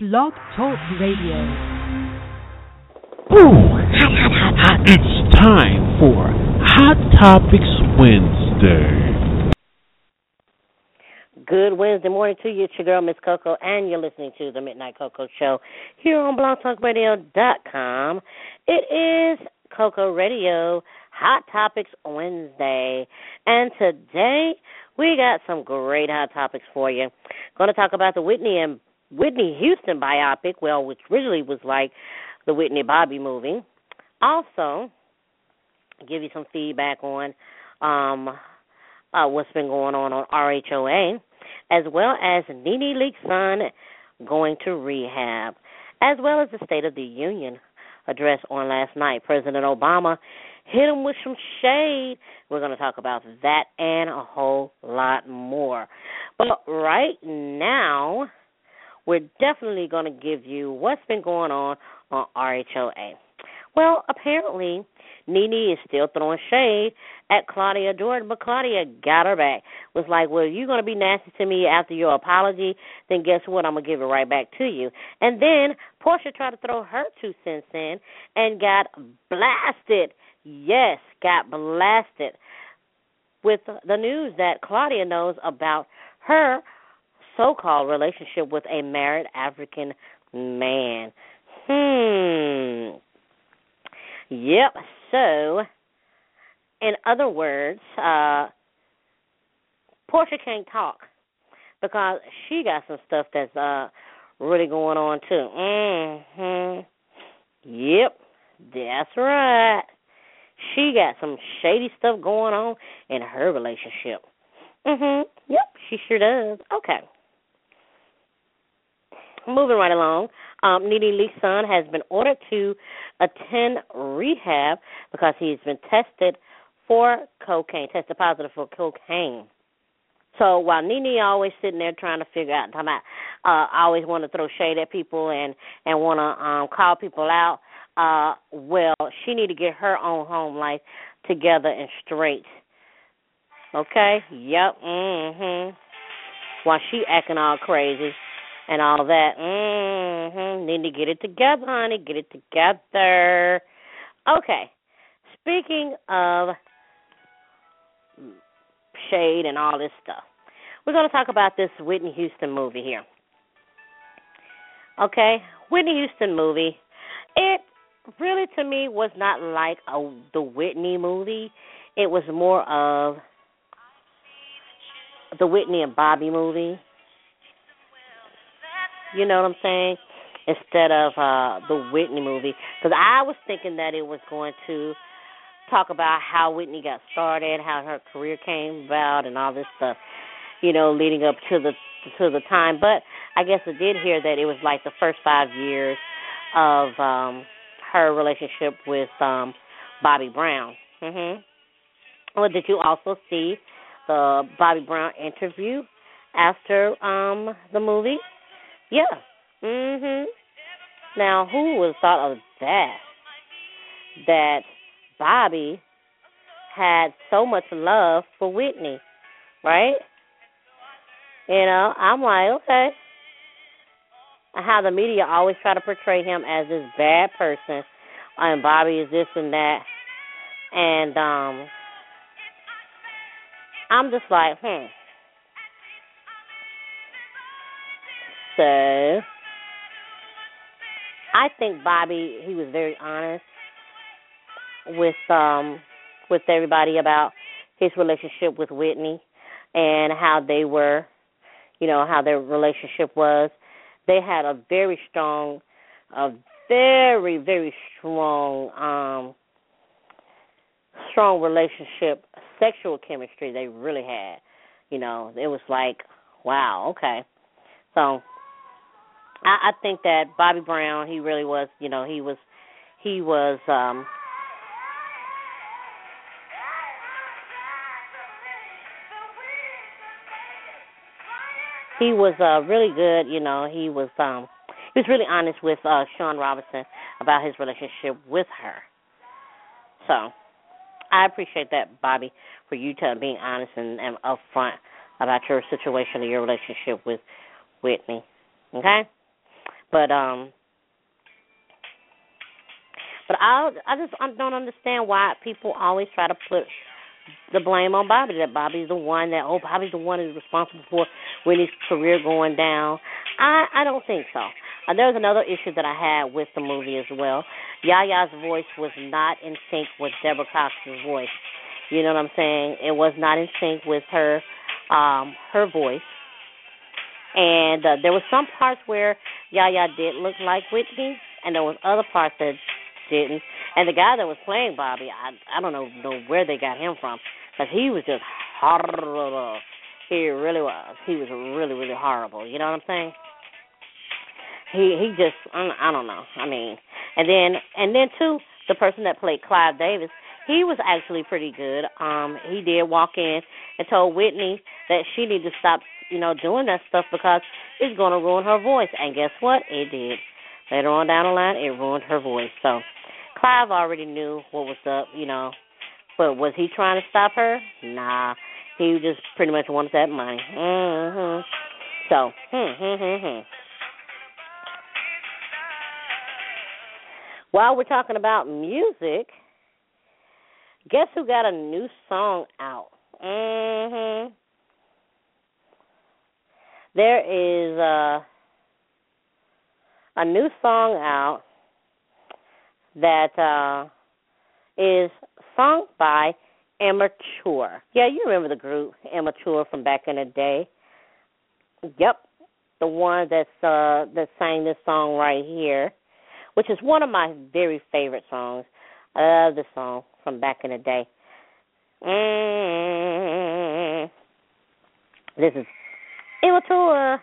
Blog Talk Radio. Ooh, hot, hot, hot, hot. It's time for Hot Topics Wednesday. Good Wednesday morning to you. It's your girl, Miss Coco, and you're listening to the Midnight Coco Show here on blogtalkradio.com. It is Coco Radio Hot Topics Wednesday, and today we got some great hot topics for you. Going to talk about the Whitney and Whitney Houston biopic, well, which originally was like the Whitney Bobby movie. Also, give you some feedback on um, uh, what's been going on on RHOA, as well as Nene Leakes' son going to rehab, as well as the State of the Union address on last night. President Obama hit him with some shade. We're going to talk about that and a whole lot more. But right now, we're definitely going to give you what's been going on on RHOA. Well, apparently, Nene is still throwing shade at Claudia Jordan, but Claudia got her back. Was like, well, you're going to be nasty to me after your apology, then guess what? I'm going to give it right back to you. And then Porsha tried to throw her two cents in and got blasted. Yes, got blasted with the news that Claudia knows about her so called relationship with a married African man. Hmm. Yep. So, in other words, uh, Porsha can't talk because she got some stuff that's uh really going on too. Mhm. Yep. That's right. She got some shady stuff going on in her relationship. Mhm. Yep, she sure does. Okay moving right along, um, Nene Leakes' son has been ordered to attend rehab because he's been tested for cocaine, tested positive for cocaine. So while Nene always sitting there trying to figure out, talking about, uh, I always want to throw shade at people and and want to um, call people out. Uh, well, she need to get her own home life together and straight. Okay. Yep. Mhm. While she acting all crazy and all that. Mm Mhm. Need to get it together, honey. Get it together. Okay. Speaking of shade and all this stuff, we're going to talk about this Whitney Houston movie here. Okay, Whitney Houston movie. It really, to me, was not like a the Whitney movie. It was more of the Whitney and Bobby movie. You know what I'm saying? Instead of uh the Whitney movie, because I was thinking that it was going to talk about how Whitney got started, how her career came about, and all this stuff. You know, leading up to the to the time. But I guess I did hear that it was like the first five years of um her relationship with um Bobby Brown. Mhm. Well, did you also see the Bobby Brown interview after um the movie? Yeah. Mhm. Now, who would have thought of that? That Bobby had so much love for Whitney, right? You know, I'm like, okay. How the media always try to portray him as this bad person, and Bobby is this and that, and um, I'm just like, hmm. So I think Bobby he was very honest with um with everybody about his relationship with Whitney and how they were, you know, how their relationship was. They had a very strong a very very strong um strong relationship, sexual chemistry they really had. You know, it was like, wow, okay. So I, I think that Bobby Brown, he really was, you know, he was, he was, um, he was uh really good, you know, he was um he was really honest with uh Shaun Robinson about his relationship with her. So I appreciate that, Bobby, for you to being honest and, and upfront about your situation and your relationship with Whitney. Okay? But um, but I I just I don't understand why people always try to put the blame on Bobby. That Bobby's the one that oh Bobby's the one who's responsible for Whitney's career going down. I I don't think so. Uh, there was another issue that I had with the movie as well. Yaya's voice was not in sync with Deborah Cox's voice. You know what I'm saying? It was not in sync with her um her voice. And uh, there were some parts where Yaya did look like Whitney, and there was other parts that didn't. And the guy that was playing Bobby, I I don't know know where they got him from, because he was just horrible. He really was. He was really really horrible. You know what I'm saying? He he just I don't know. I mean, and then and then too the person that played Clive Davis, he was actually pretty good. Um, he did walk in and told Whitney that she needed to stop, you know, doing that stuff because it's going to ruin her voice. And guess what? It did. Later on down the line, it ruined her voice. So Clive already knew what was up, you know. But was he trying to stop her? Nah. He just pretty much wanted that money. Mhm. So, hmm, hmm, hmm, hmm. While we're talking about music, guess who got a new song out? Mhm. There is a a new song out that uh, is sung by Immature. Yeah, you remember the group Immature from back in the day. Yep, the one that's uh, that sang this song right here, which is one of my very favorite songs. I love this song from back in the day. Mm-hmm. This is Immature.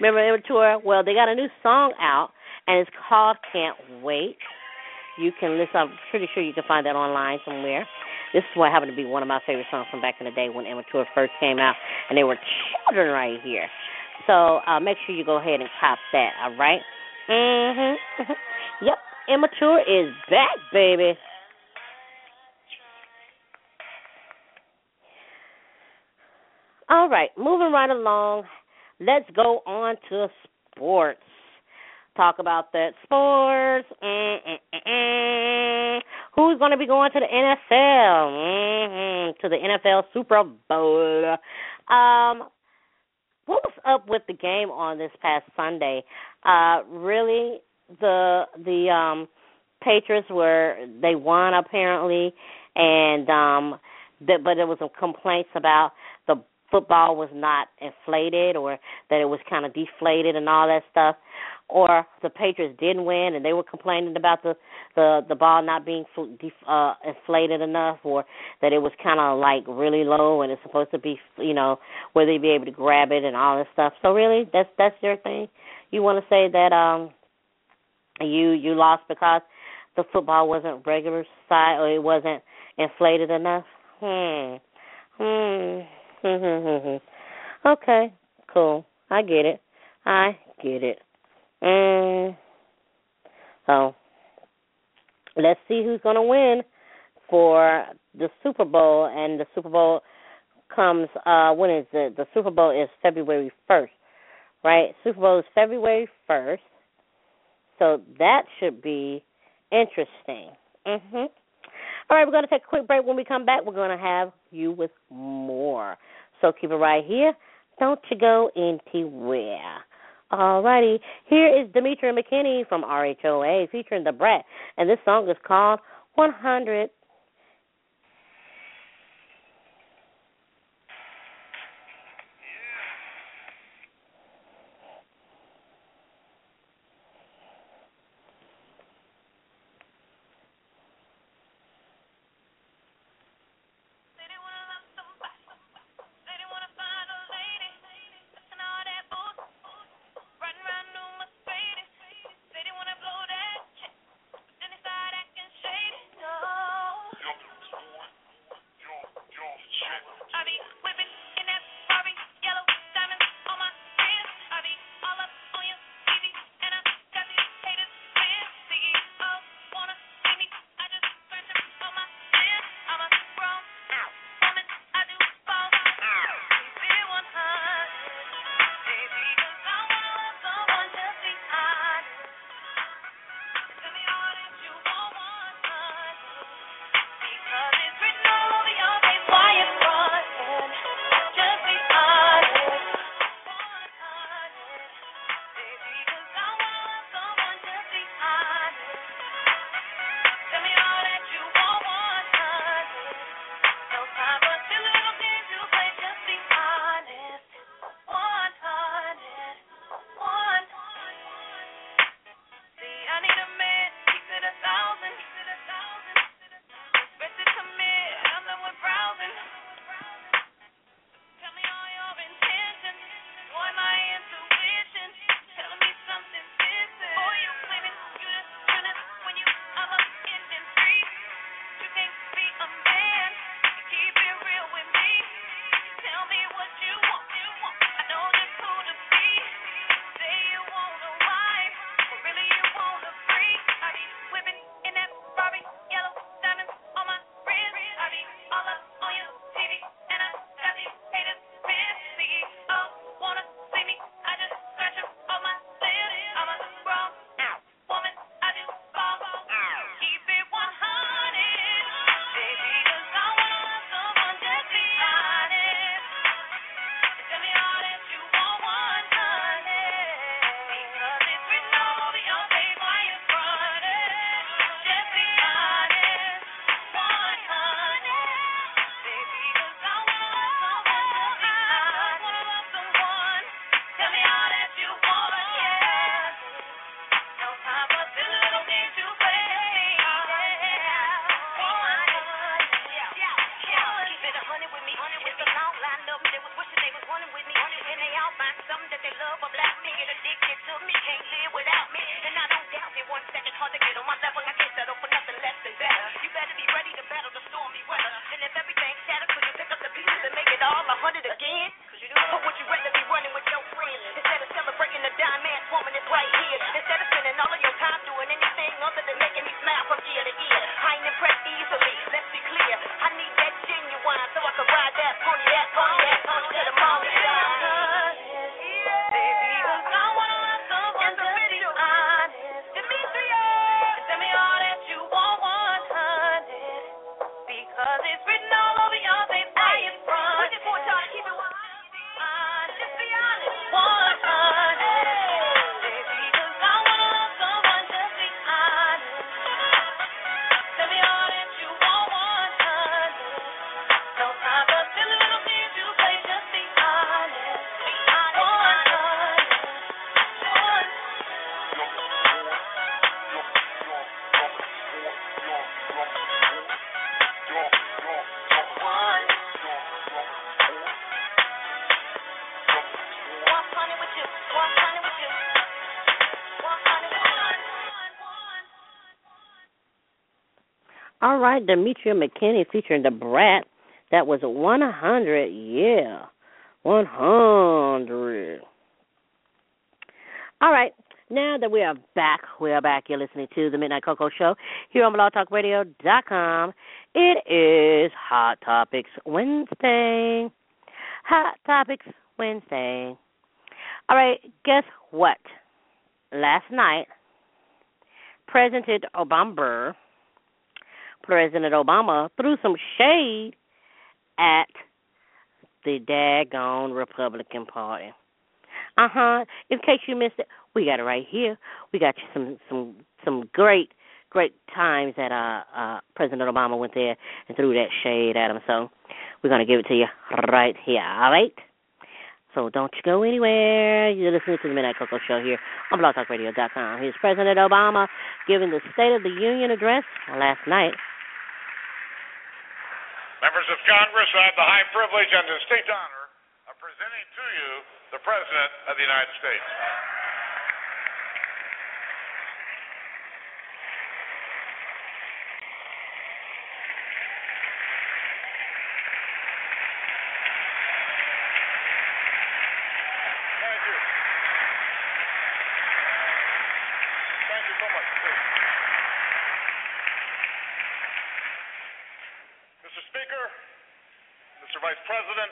Remember Immature? Well, they got a new song out and it's called Can't Wait. You can listen. I'm pretty sure you can find that online somewhere. This is what happened to be one of my favorite songs from back in the day when Immature first came out, and they were children right here. So uh, make sure you go ahead and cop that. All right. Mhm. yep. Immature is back, baby. All right, moving right along. Let's go on to sports talk about that sports. Mm-mm-mm. Who's going to be going to the NFL? Mm-hmm. To the NFL Super Bowl. Um, what was up with the game on this past Sunday? Uh, really, the the um, Patriots were they won apparently, and um, the, but there was some complaints about football was not inflated or that it was kind of deflated and all that stuff or the Patriots didn't win and they were complaining about the the the ball not being uh inflated enough or that it was kind of like really low and it's supposed to be you know where they'd be able to grab it and all this stuff. So really that's that's your thing? You want to say that um you you lost because the football wasn't regular size or it wasn't inflated enough? Hmm. Hmm okay cool i get it i get it Mm. So let's see who's to win for the Super Bowl, and the Super Bowl comes. Uh, when is it? The Super Bowl is February first, right? Super Bowl is February first, so that should be interesting. Mhm. All right, we're to take a quick break. When we come back, we're to have you with more. So keep it right here. Don't you go anywhere. Alrighty, here is Demetria McKinney from RHOA featuring Da Brat, and this song is called 100. All right, Demetria McKinney featuring Da Brat. That was 100. Yeah. 100. All right. Now that we are back, we are back. You're listening to the Midnight Coco Show here on blogtalkradio.com. It is Hot Topics Wednesday. Hot Topics Wednesday. All right, guess what? Last night, President Obama, President Obama threw some shade at the daggone Republican Party. Uh huh. In case you missed it, we got it right here. We got you some some some great great times that uh uh President Obama went there and threw that shade at him. So we're gonna give it to you right here. All right. So don't you go anywhere. You're listening to the Midnight Coco Show here on BlogTalkRadio.com. Here's President Obama giving the State of the Union address last night. Members of Congress, I have the high privilege and distinct honor of presenting to you the President of the United States. Thank you. Thank you so much. Please. Mr. Speaker, Mr. Vice President,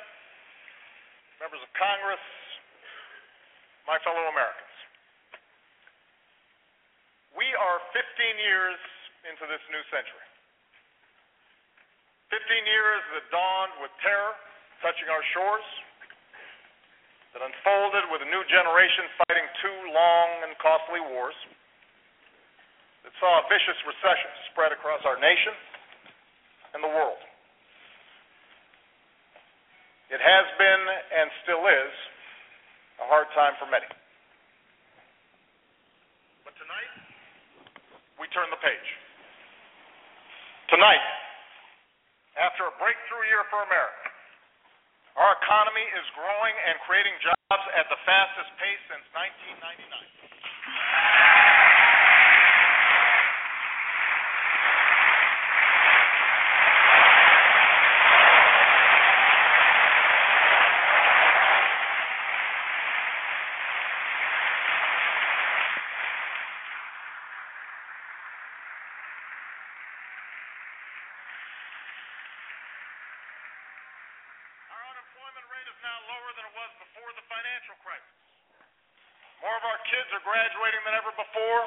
members of Congress, my fellow Americans. We are 15 years into this new century. 15 years that dawned with terror touching our shores, that unfolded with a new generation fighting two long and costly wars, that saw a vicious recession spread across our nation and the world. It has been and still is a hard time for many. But tonight, we turn the page. Tonight, after a breakthrough year for America, our economy is growing and creating jobs at the fastest pace since 1999. Unemployment rate is now lower than it was before the financial crisis. More of our kids are graduating than ever before.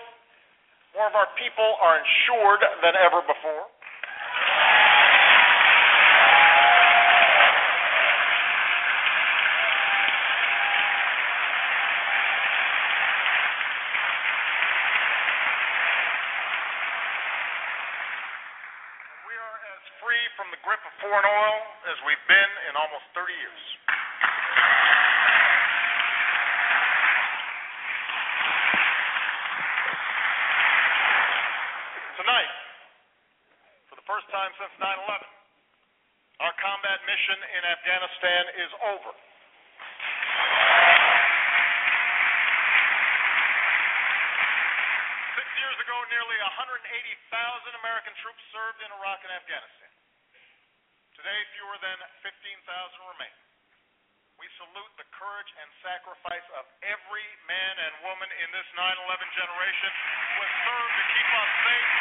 More of our people are insured than ever before. We are as free from the grip of foreign oil as we've been in almost 30 years. Tonight, for the first time since 9 11, our combat mission in Afghanistan is over. Six years ago, nearly 180,000 American troops served in Iraq and Afghanistan. Today, fewer than 15,000 remain. We salute the courage and sacrifice of every man and woman in this 9 11 generation who has served to keep us safe.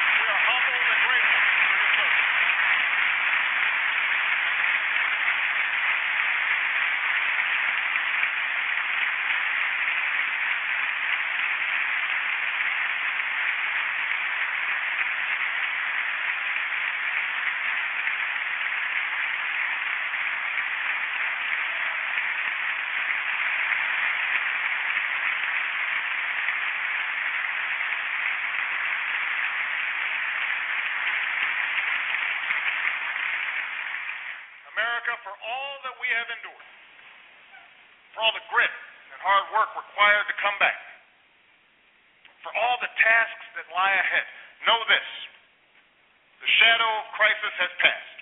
We are humbled and grateful for your service. America, for all for all the grit and hard work required to come back, for all the tasks that lie ahead, know this. The shadow of crisis has passed,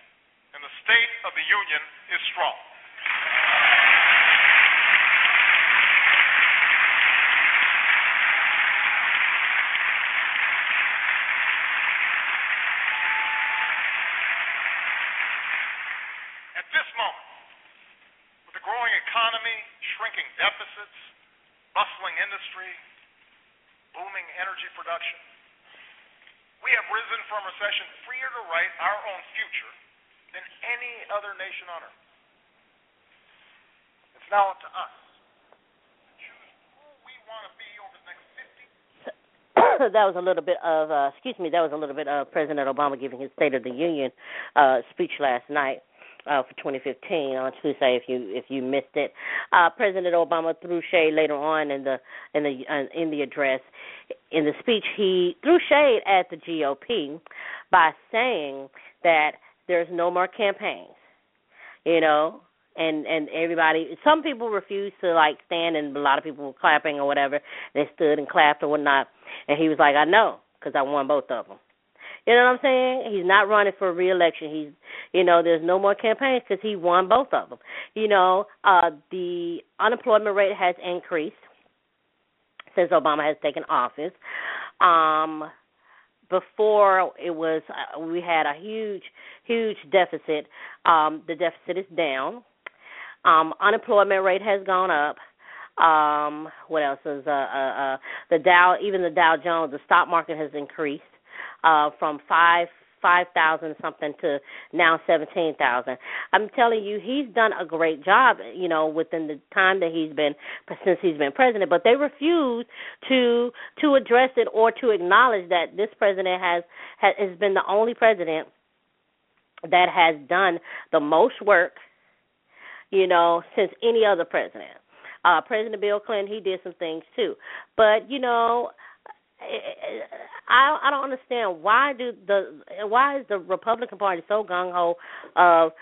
and the state of the Union is strong. At this moment, with the growing economy, shrinking deficits, bustling industry, booming energy production, we have risen from recession freer to write our own future than any other nation on earth. It's now up to us to choose who we want to be over the next 50 that was a little bit of uh excuse me that was a little bit of president obama giving his state of the union uh speech last night uh for 2015 on tuesday if you if you missed it. Uh president obama threw shade later on in the in the uh, in the address. In the speech he threw shade at the gop by saying that there's no more campaigns you know and and everybody some people refused to like stand and a lot of people were clapping or whatever. They stood and clapped or whatnot. And he was like i know because i won both of them you know what i'm saying? He's not running for reelection. He's you know there's no more campaigns because he won both of them you know uh the unemployment rate has increased since obama has taken office. Um before it was uh, we had a huge huge deficit. Um the deficit is down. Um, unemployment rate has gone up. Um, what else is uh, uh, uh, the Dow? Even the Dow Jones, the stock market has increased uh, from five five thousand something to now seventeen thousand. I'm telling you, he's done a great job. You know, within the time that he's been since he's been president, but they refuse to to address it or to acknowledge that this president has has, been the only president that has done the most work you know, since any other president. Uh, president Bill Clinton, he did some things too, but you know, I I don't understand why do the why is the Republican Party so gung ho of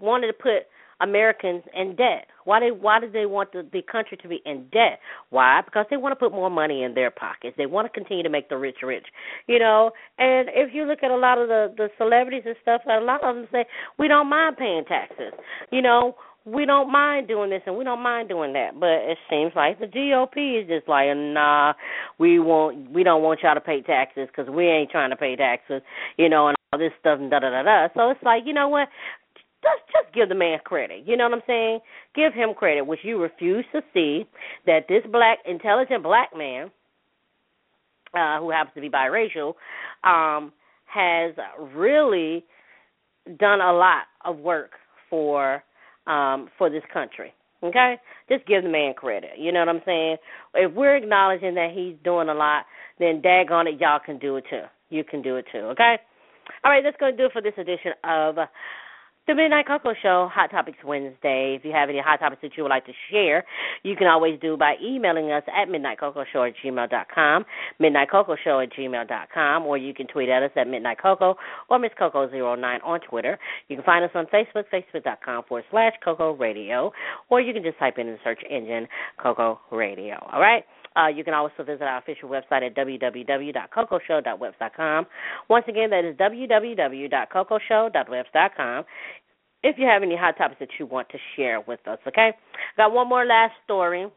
wanting to put Americans in debt? Why they why do they want the, the country to be in debt? Why? Because they want to put more money in their pockets. They want to continue to make the rich rich. You know, and if you look at a lot of the the celebrities and stuff, a lot of them say we don't mind paying taxes. You know, we don't mind doing this and we don't mind doing that. But it seems like the GOP is just like, nah, we won't, we don't want y'all to pay taxes because we ain't trying to pay taxes, you know, and all this stuff and da da da da. So it's like, you know what? Just just give the man credit. You know what I'm saying? Give him credit, which you refuse to see that this black intelligent black man, uh, who happens to be biracial, um, has really done a lot of work for um, for this country. Okay, just give the man credit. You know what I'm saying? If we're acknowledging that he's doing a lot, then daggone it, y'all can do it too. You can do it too. Okay. All right, that's going to do it for this edition of the Midnight Coco Show, Hot Topics Wednesday. If you have any hot topics that you would like to share, you can always do by emailing us at midnightcocoshow at gmail.com, midnightcocoshow at gmail.com, or you can tweet at us at midnightcoco or Miss Coco09 on Twitter. You can find us on Facebook, facebook.com forward slash Coco Radio, or you can just type in the search engine Coco Radio. All right? Uh, you can also visit our official website at www.cocoshow.webs.com. Once again, that is www.cocoshow.webs.com. If you have any hot topics that you want to share with us, okay? Got one more last story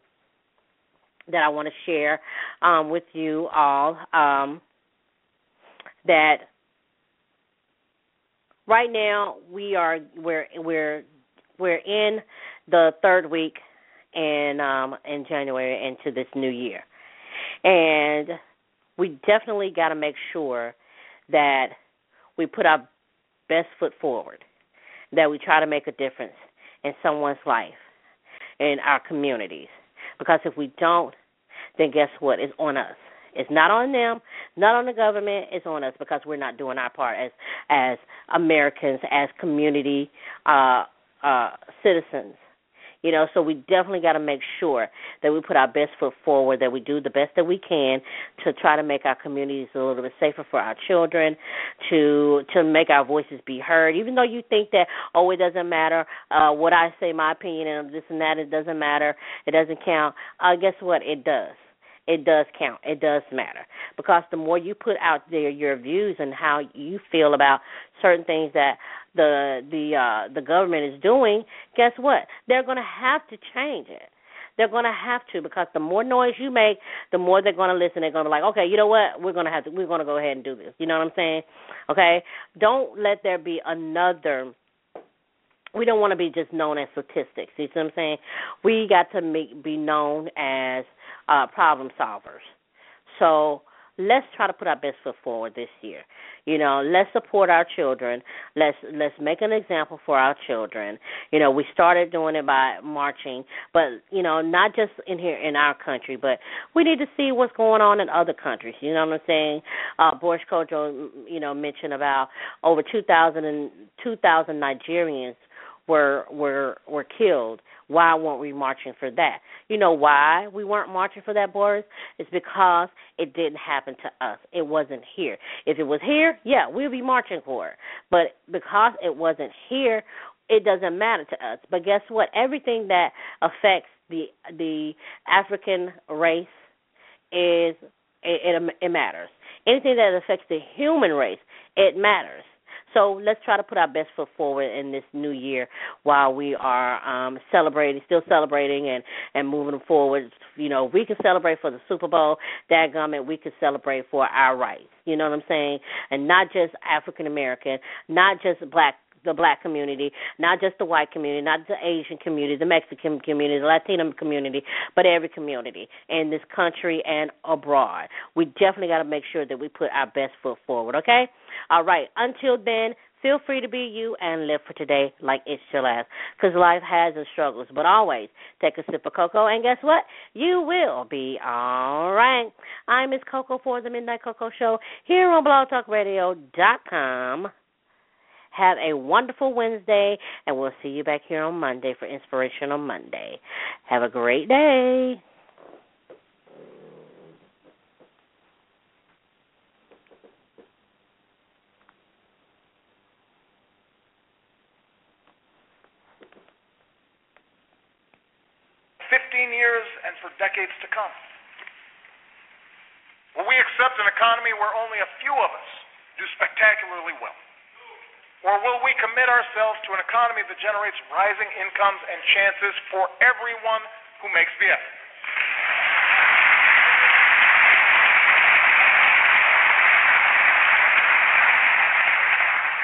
that I want to share um, with you all. Um, that right now we are we're we're we're in the third week in um in January into this new year. And we definitely got to make sure that we put our best foot forward, that we try to make a difference in someone's life, in our communities. Because if we don't, then guess what? It's on us. It's not on them, not on the government. It's on us because we're not doing our part as as Americans, as community uh, uh, citizens. You know, so we definitely got to make sure that we put our best foot forward, that we do the best that we can to try to make our communities a little bit safer for our children, to to make our voices be heard. Even though you think that oh it doesn't matter, uh, what I say, my opinion, and this and that, it doesn't matter, it doesn't count. Uh, guess what? It does it does count. It does matter because the more you put out there your views and how you feel about certain things that the the uh the government is doing, guess what? They're going to have to change it. They're going to have to because the more noise you make, the more they're going to listen. They're going to be like, okay, you know what? We're going to have to. We're going to go ahead and do this. You know what I'm saying? Okay. Don't let there be another we don't want to be just known as statistics. You see what I'm saying? We got to make, be known as uh, problem solvers. So let's try to put our best foot forward this year. You know, let's support our children. Let's let's make an example for our children. You know, we started doing it by marching, but you know, not just in here in our country, but we need to see what's going on in other countries. You know what I'm saying? Uh Boris you know, mentioned about over 2,000 and 2,000 Nigerians were were were killed. Why weren't we marching for that? You know why we weren't marching for that, Boris? It's because it didn't happen to us. It wasn't here. If it was here, yeah, we'd be marching for it. But because it wasn't here, it doesn't matter to us. But guess what? Everything that affects the the African race is it, it, it matters. Anything that affects the human race, it matters. So let's try to put our best foot forward in this new year while we are um celebrating, still celebrating and and moving forward. You know, we can celebrate for the Super Bowl, that government, we can celebrate for our rights. You know what I'm saying? And not just African American, not just black the black community, not just the white community, not the Asian community, the Mexican community, the Latino community, but every community in this country and abroad. We definitely got to make sure that we put our best foot forward, okay? All right. Until then, feel free to be you and live for today like it's your last. Because life has its struggles, but always take a sip of cocoa, and guess what? You will be all right. I'm Miss Coco for the Midnight Coco Show here on blogtalkradio.com. Have a wonderful Wednesday, and we'll see you back here on Monday for Inspirational Monday. Have a great day. Fifteen years and for decades to come. Will we accept an economy where only a few of us do spectacularly well? Or will we commit ourselves to an economy that generates rising incomes and chances for everyone who makes the effort?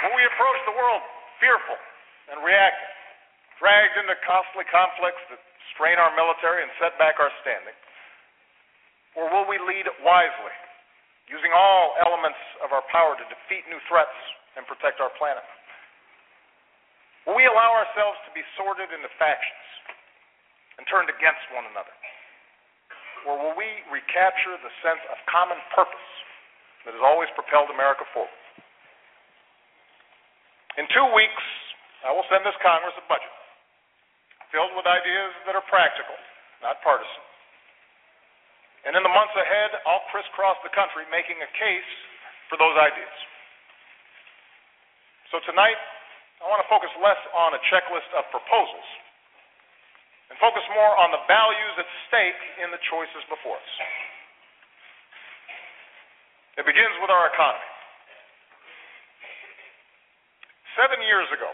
Will we approach the world fearful and reactive, dragged into costly conflicts that strain our military and set back our standing? Or will we lead wisely, using all elements of our power to defeat new threats and protect our planet? Will we allow ourselves to be sorted into factions and turned against one another? Or will we recapture the sense of common purpose that has always propelled America forward? In two weeks, I will send this Congress a budget filled with ideas that are practical, not partisan. And in the months ahead, I'll crisscross the country making a case for those ideas. So tonight, I want to focus less on a checklist of proposals and focus more on the values at stake in the choices before us. It begins with our economy. Seven years ago,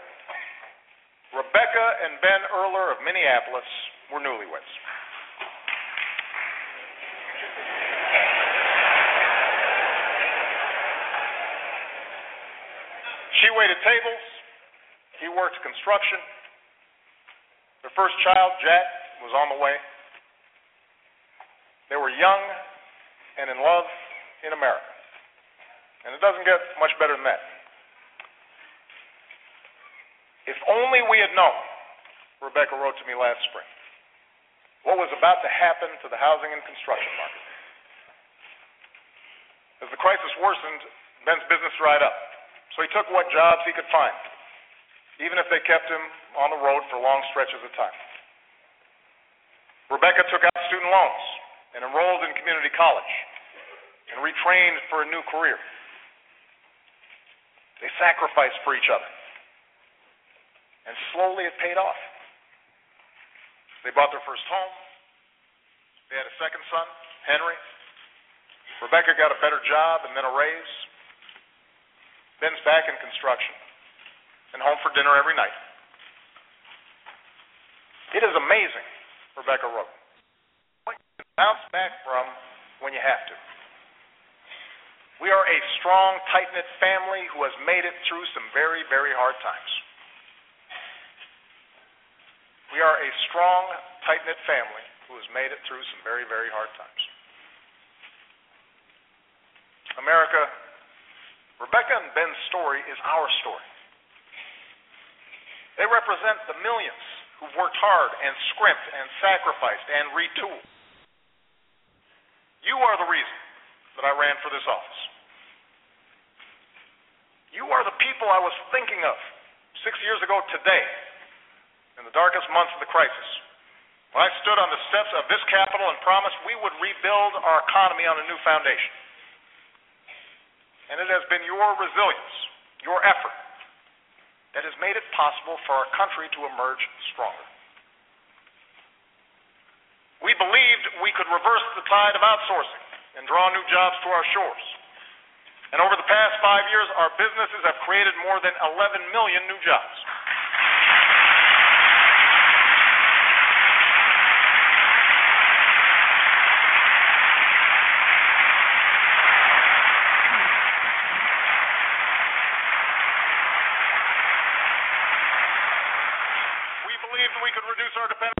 Rebecca and Ben Erler of Minneapolis were newlyweds. She waited tables, he worked construction. Their first child, Jack, was on the way. They were young and in love in America. And it doesn't get much better than that. If only we had known, Rebecca wrote to me last spring, what was about to happen to the housing and construction market. As the crisis worsened, Ben's business dried up. So he took what jobs he could find, even if they kept him on the road for long stretches of time. Rebecca took out student loans and enrolled in community college and retrained for a new career. They sacrificed for each other. And slowly it paid off. They bought their first home. They had a second son, Henry. Rebecca got a better job and then a raise. Ben's back in construction and home for dinner every night. It is amazing, Rebecca wrote, what you can bounce back from when you have to. We are a strong, tight knit family who has made it through some very, very hard times. We are a strong, tight knit family who has made it through some very, very hard times. America, Rebecca and Ben's story is our story. They represent the millions who've worked hard and scrimped and sacrificed and retooled. You are the reason that I ran for this office. You are the people I was thinking of six years ago today in the darkest months of the crisis, when I stood on the steps of this Capitol and promised we would rebuild our economy on a new foundation. And it has been your resilience, your effort, that has made it possible for our country to emerge stronger. We believed we could reverse the tide of outsourcing and draw new jobs to our shores. And over the past five years, our businesses have created more than 11 million new jobs. We believed we could reduce our dependence.